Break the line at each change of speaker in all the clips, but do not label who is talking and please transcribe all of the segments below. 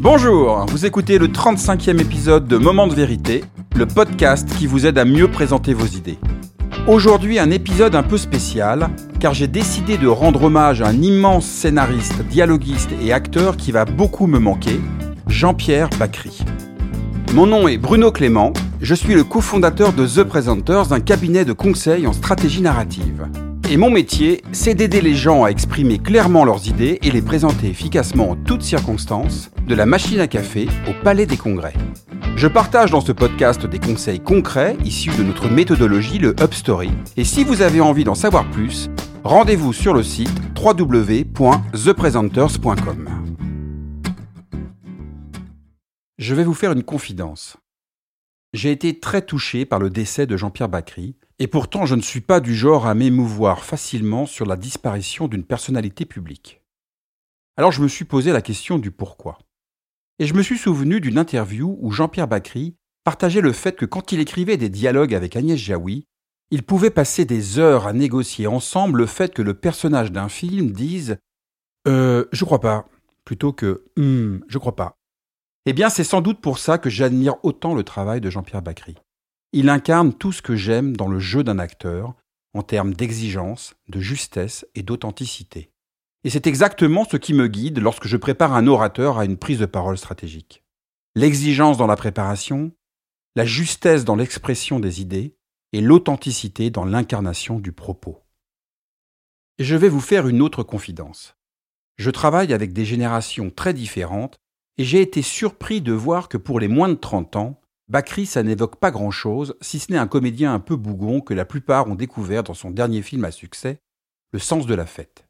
Bonjour, vous écoutez le 35e épisode de Moment de vérité, le podcast qui vous aide à mieux présenter vos idées. Aujourd'hui un épisode un peu spécial, car j'ai décidé de rendre hommage à un immense scénariste, dialoguiste et acteur qui va beaucoup me manquer, Jean-Pierre Bacry. Mon nom est Bruno Clément, je suis le cofondateur de The Presenters, un cabinet de conseil en stratégie narrative. Et mon métier, c'est d'aider les gens à exprimer clairement leurs idées et les présenter efficacement en toutes circonstances, de la machine à café au palais des congrès. Je partage dans ce podcast des conseils concrets issus de notre méthodologie, le UpStory. Et si vous avez envie d'en savoir plus, rendez-vous sur le site www.thepresenters.com. Je vais vous faire une confidence. J'ai été très touché par le décès de Jean-Pierre Bacry, et pourtant je ne suis pas du genre à m'émouvoir facilement sur la disparition d'une personnalité publique. Alors je me suis posé la question du pourquoi. Et je me suis souvenu d'une interview où Jean-Pierre Bacry partageait le fait que quand il écrivait des dialogues avec Agnès Jaoui, il pouvait passer des heures à négocier ensemble le fait que le personnage d'un film dise Euh, je crois pas, plutôt que Hum, je crois pas. Eh bien, c'est sans doute pour ça que j'admire autant le travail de Jean-Pierre Bacry. Il incarne tout ce que j'aime dans le jeu d'un acteur, en termes d'exigence, de justesse et d'authenticité. Et c'est exactement ce qui me guide lorsque je prépare un orateur à une prise de parole stratégique. L'exigence dans la préparation, la justesse dans l'expression des idées et l'authenticité dans l'incarnation du propos. Je vais vous faire une autre confidence. Je travaille avec des générations très différentes et j'ai été surpris de voir que pour les moins de 30 ans, Bakri, ça n'évoque pas grand-chose, si ce n'est un comédien un peu bougon que la plupart ont découvert dans son dernier film à succès, Le sens de la fête.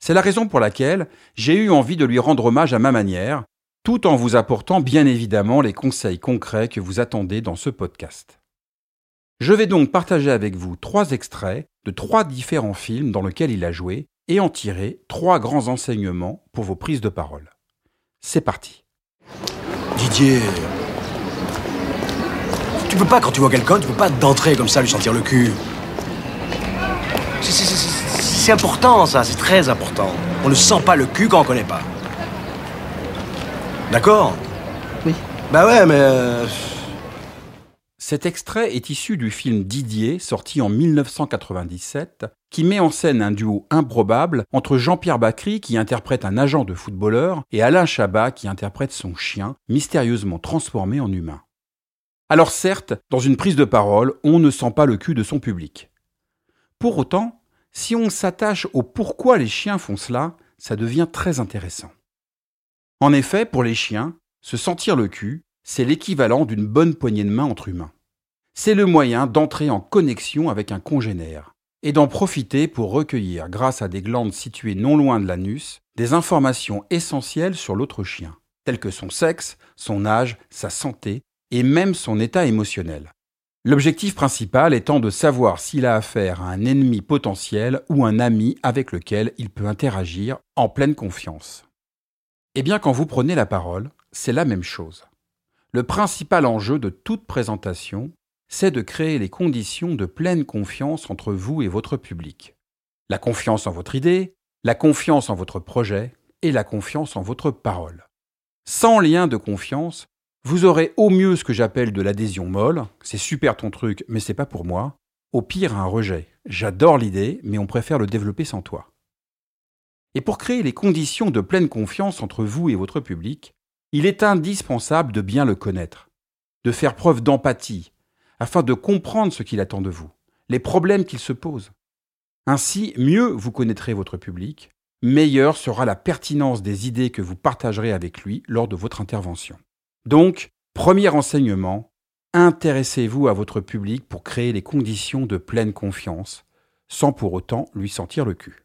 C'est la raison pour laquelle j'ai eu envie de lui rendre hommage à ma manière, tout en vous apportant bien évidemment les conseils concrets que vous attendez dans ce podcast. Je vais donc partager avec vous trois extraits de trois différents films dans lesquels il a joué et en tirer trois grands enseignements pour vos prises de parole. C'est parti.
Didier. Tu peux pas, quand tu vois quelqu'un, tu peux pas d'entrer comme ça, lui sentir le cul. C'est- important, ça, c'est très important. On ne sent pas le cul quand on connaît pas. D'accord?
Oui.
Bah ouais, mais. euh,
Cet extrait est issu du film Didier, sorti en 1997, qui met en scène un duo improbable entre Jean-Pierre Bacry, qui interprète un agent de footballeur, et Alain Chabat, qui interprète son chien, mystérieusement transformé en humain. Alors certes, dans une prise de parole, on ne sent pas le cul de son public. Pour autant, si on s'attache au pourquoi les chiens font cela, ça devient très intéressant. En effet, pour les chiens, se sentir le cul, c'est l'équivalent d'une bonne poignée de main entre humains. C'est le moyen d'entrer en connexion avec un congénère et d'en profiter pour recueillir, grâce à des glandes situées non loin de l'anus, des informations essentielles sur l'autre chien, telles que son sexe, son âge, sa santé et même son état émotionnel. L'objectif principal étant de savoir s'il a affaire à un ennemi potentiel ou un ami avec lequel il peut interagir en pleine confiance. Eh bien, quand vous prenez la parole, c'est la même chose. Le principal enjeu de toute présentation, c'est de créer les conditions de pleine confiance entre vous et votre public. La confiance en votre idée, la confiance en votre projet et la confiance en votre parole. Sans lien de confiance, vous aurez au mieux ce que j'appelle de l'adhésion molle, c'est super ton truc, mais c'est pas pour moi. Au pire, un rejet. J'adore l'idée, mais on préfère le développer sans toi. Et pour créer les conditions de pleine confiance entre vous et votre public, il est indispensable de bien le connaître, de faire preuve d'empathie, afin de comprendre ce qu'il attend de vous, les problèmes qu'il se pose. Ainsi, mieux vous connaîtrez votre public, meilleure sera la pertinence des idées que vous partagerez avec lui lors de votre intervention. Donc, premier enseignement, intéressez-vous à votre public pour créer les conditions de pleine confiance, sans pour autant lui sentir le cul.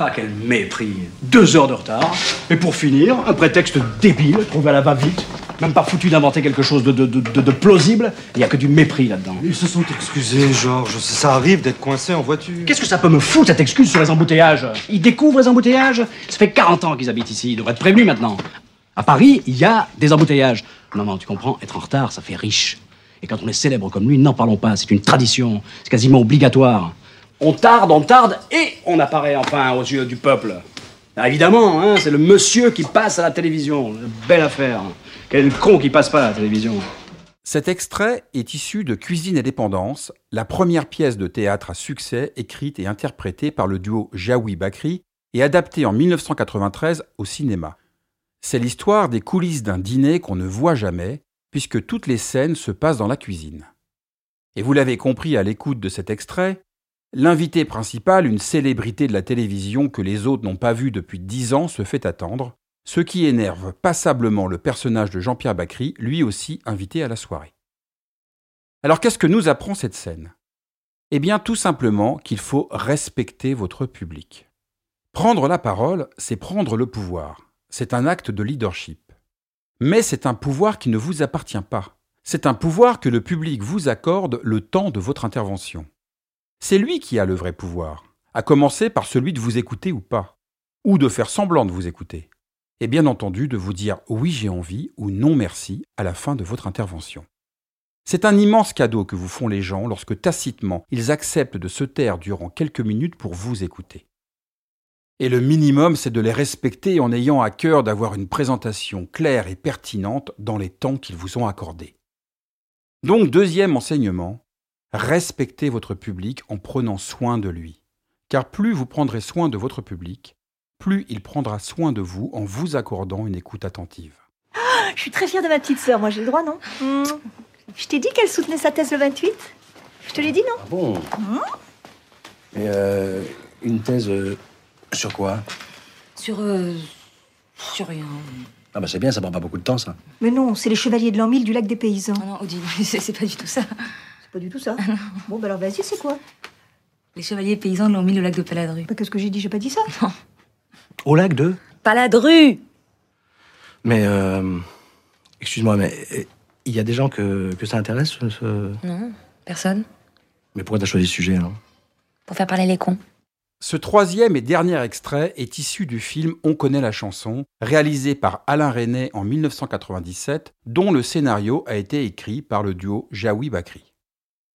Ah, quel mépris Deux heures de retard. Et pour finir, un prétexte débile, trouvé à la va-vite. Même pas foutu d'inventer quelque chose de, de, de, plausible. Il y a que du mépris là-dedans.
Ils se sont excusés, Georges. Ça arrive d'être coincé en voiture.
Qu'est-ce que ça peut me foutre, cette excuse sur les embouteillages? Ils découvrent les embouteillages? Ça fait 40 ans qu'ils habitent ici, ils devraient être prévenus maintenant. À Paris, il y a des embouteillages. Non, non, tu comprends, être en retard, ça fait riche. Et quand on est célèbre comme lui, n'en parlons pas, c'est une tradition, c'est quasiment obligatoire. On tarde, on tarde, et on apparaît enfin aux yeux du peuple. Ah, évidemment, hein, c'est le monsieur qui passe à la télévision. Belle affaire. Quel con qui passe pas à la télévision.
Cet extrait est issu de Cuisine et Dépendance, la première pièce de théâtre à succès écrite et interprétée par le duo Jaoui Bakri et adaptée en 1993 au cinéma. C'est l'histoire des coulisses d'un dîner qu'on ne voit jamais, puisque toutes les scènes se passent dans la cuisine. Et vous l'avez compris à l'écoute de cet extrait, l'invité principal, une célébrité de la télévision que les autres n'ont pas vue depuis dix ans, se fait attendre, ce qui énerve passablement le personnage de Jean-Pierre Bacry, lui aussi invité à la soirée. Alors qu'est-ce que nous apprend cette scène? Eh bien tout simplement qu'il faut respecter votre public. Prendre la parole, c'est prendre le pouvoir, c'est un acte de leadership. Mais c'est un pouvoir qui ne vous appartient pas. C'est un pouvoir que le public vous accorde le temps de votre intervention. C'est lui qui a le vrai pouvoir, à commencer par celui de vous écouter ou pas, ou de faire semblant de vous écouter et bien entendu de vous dire oui j'ai envie ou non merci à la fin de votre intervention. C'est un immense cadeau que vous font les gens lorsque tacitement ils acceptent de se taire durant quelques minutes pour vous écouter. Et le minimum, c'est de les respecter en ayant à cœur d'avoir une présentation claire et pertinente dans les temps qu'ils vous ont accordés. Donc, deuxième enseignement, respectez votre public en prenant soin de lui. Car plus vous prendrez soin de votre public, plus il prendra soin de vous en vous accordant une écoute attentive.
je suis très fière de ma petite sœur, moi j'ai le droit, non? Hmm. Je t'ai dit qu'elle soutenait sa thèse le 28 Je te l'ai dit, non?
Ah bon? Hmm? Mais euh, une thèse euh, sur quoi?
Sur... Euh, sur rien.
Ah bah c'est bien, ça prend pas beaucoup de temps, ça.
Mais non, c'est les chevaliers de l'an 1000 du lac des paysans.
Ah non, Odile, c'est pas du tout ça.
C'est pas du tout ça Bon, bah alors vas-y, c'est quoi?
Les chevaliers paysans de l'an 1000 au lac de Paladru.
Bah, Qu'est-ce que j'ai dit? J'ai pas dit ça
Non.
Au lac de?
Paladru
Mais, euh, excuse-moi, mais il y a des gens que, que ça intéresse ce...
Non, personne.
Mais pourquoi t'as choisi ce sujet, alors?
Pour faire parler les cons.
Ce troisième et dernier extrait est issu du film On connaît la chanson, réalisé par Alain Resnais en 1997, dont le scénario a été écrit par le duo Jaoui Bakri.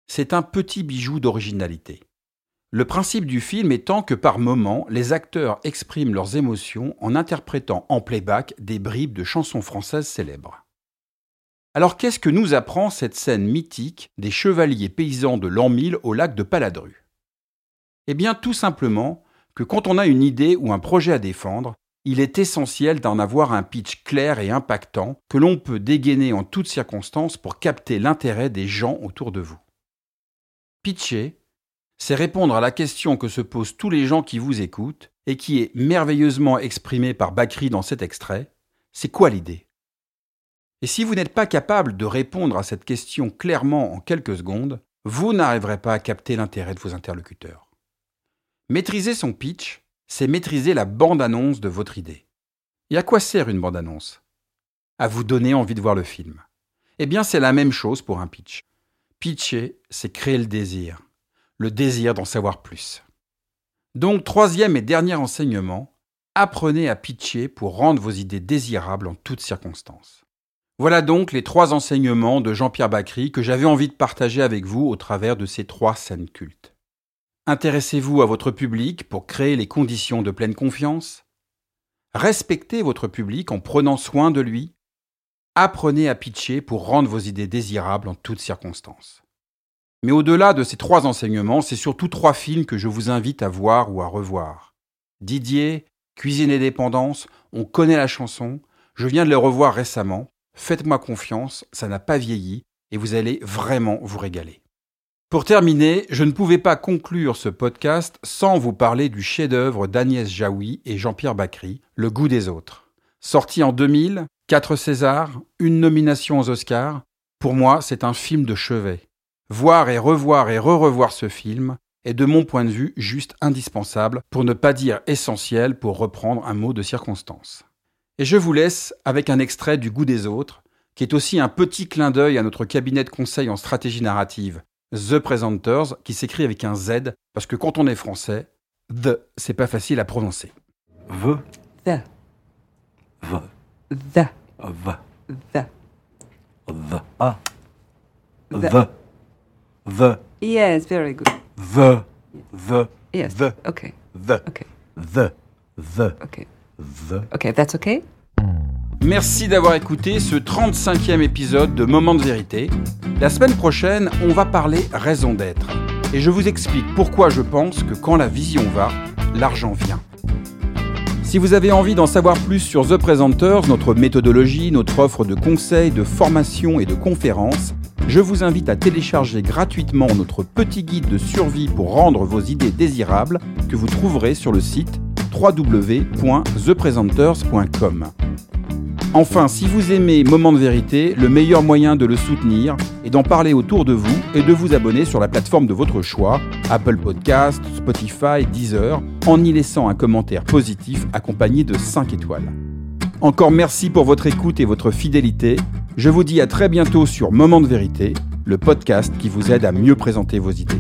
C'est un petit bijou d'originalité. Le principe du film étant que par moments, les acteurs expriment leurs émotions en interprétant en playback des bribes de chansons françaises célèbres. Alors qu'est-ce que nous apprend cette scène mythique des chevaliers paysans de l'an 1000 au lac de Paladru? Eh bien tout simplement que quand on a une idée ou un projet à défendre, il est essentiel d'en avoir un pitch clair et impactant que l'on peut dégainer en toutes circonstances pour capter l'intérêt des gens autour de vous. Pitcher, c'est répondre à la question que se posent tous les gens qui vous écoutent et qui est merveilleusement exprimée par Bakri dans cet extrait. C'est quoi l'idée? Et si vous n'êtes pas capable de répondre à cette question clairement en quelques secondes, vous n'arriverez pas à capter l'intérêt de vos interlocuteurs. Maîtriser son pitch, c'est maîtriser la bande-annonce de votre idée. Et à quoi sert une bande-annonce? À vous donner envie de voir le film. Eh bien, c'est la même chose pour un pitch. Pitcher, c'est créer le désir le désir d'en savoir plus. Donc, troisième et dernier enseignement, apprenez à pitcher pour rendre vos idées désirables en toutes circonstances. Voilà donc les trois enseignements de Jean-Pierre Bacry que j'avais envie de partager avec vous au travers de ces trois scènes cultes. Intéressez-vous à votre public pour créer les conditions de pleine confiance? Respectez votre public en prenant soin de lui. Apprenez à pitcher pour rendre vos idées désirables en toutes circonstances. Mais au-delà de ces trois enseignements, c'est surtout trois films que je vous invite à voir ou à revoir. Didier, Cuisine et dépendance, on connaît la chanson, je viens de les revoir récemment, faites-moi confiance, ça n'a pas vieilli, et vous allez vraiment vous régaler. Pour terminer, je ne pouvais pas conclure ce podcast sans vous parler du chef-d'œuvre d'Agnès Jaoui et Jean-Pierre Bacry, Le goût des autres. Sorti en 2000, quatre Césars, une nomination aux Oscars, pour moi c'est un film de chevet. Voir et revoir et re-revoir ce film est de mon point de vue juste indispensable, pour ne pas dire essentiel pour reprendre un mot de circonstance. Et je vous laisse avec un extrait du goût des autres, qui est aussi un petit clin d'œil à notre cabinet de conseil en stratégie narrative, The Presenters, qui s'écrit avec un Z, parce que quand on est français, The, c'est pas facile à prononcer.
The.
V.
The.
V.
The.
V. A.
The.
V. The.
Yes, very good.
The. The.
Yes.
The.
Okay.
The.
Okay.
The.
The.
Ok.
The.
Ok, that's okay?
Merci d'avoir écouté ce 35e épisode de Moment de vérité. La semaine prochaine, on va parler raison d'être. Et je vous explique pourquoi je pense que quand la vision va, l'argent vient. Si vous avez envie d'en savoir plus sur The Presenters, notre méthodologie, notre offre de conseils, de formation et de conférences, je vous invite à télécharger gratuitement notre petit guide de survie pour rendre vos idées désirables que vous trouverez sur le site www.thepresenters.com. Enfin, si vous aimez Moment de vérité, le meilleur moyen de le soutenir est d'en parler autour de vous et de vous abonner sur la plateforme de votre choix, Apple Podcast, Spotify, Deezer, en y laissant un commentaire positif accompagné de 5 étoiles. Encore merci pour votre écoute et votre fidélité. Je vous dis à très bientôt sur Moment de vérité, le podcast qui vous aide à mieux présenter vos idées.